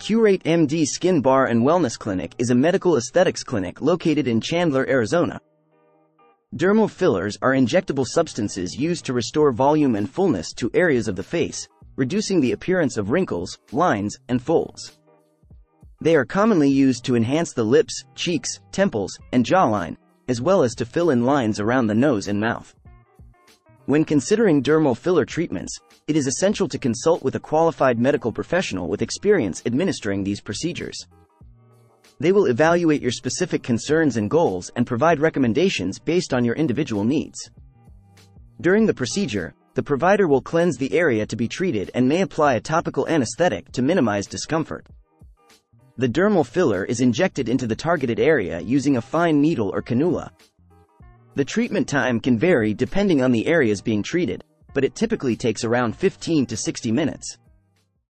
CurateMD Skin Bar and Wellness Clinic is a medical aesthetics clinic located in Chandler, Arizona. Dermal fillers are injectable substances used to restore volume and fullness to areas of the face, reducing the appearance of wrinkles, lines, and folds. They are commonly used to enhance the lips, cheeks, temples, and jawline, as well as to fill in lines around the nose and mouth. When considering dermal filler treatments, it is essential to consult with a qualified medical professional with experience administering these procedures. They will evaluate your specific concerns and goals and provide recommendations based on your individual needs. During the procedure, the provider will cleanse the area to be treated and may apply a topical anesthetic to minimize discomfort. The dermal filler is injected into the targeted area using a fine needle or cannula, the treatment time can vary depending on the areas being treated, but it typically takes around 15 to 60 minutes.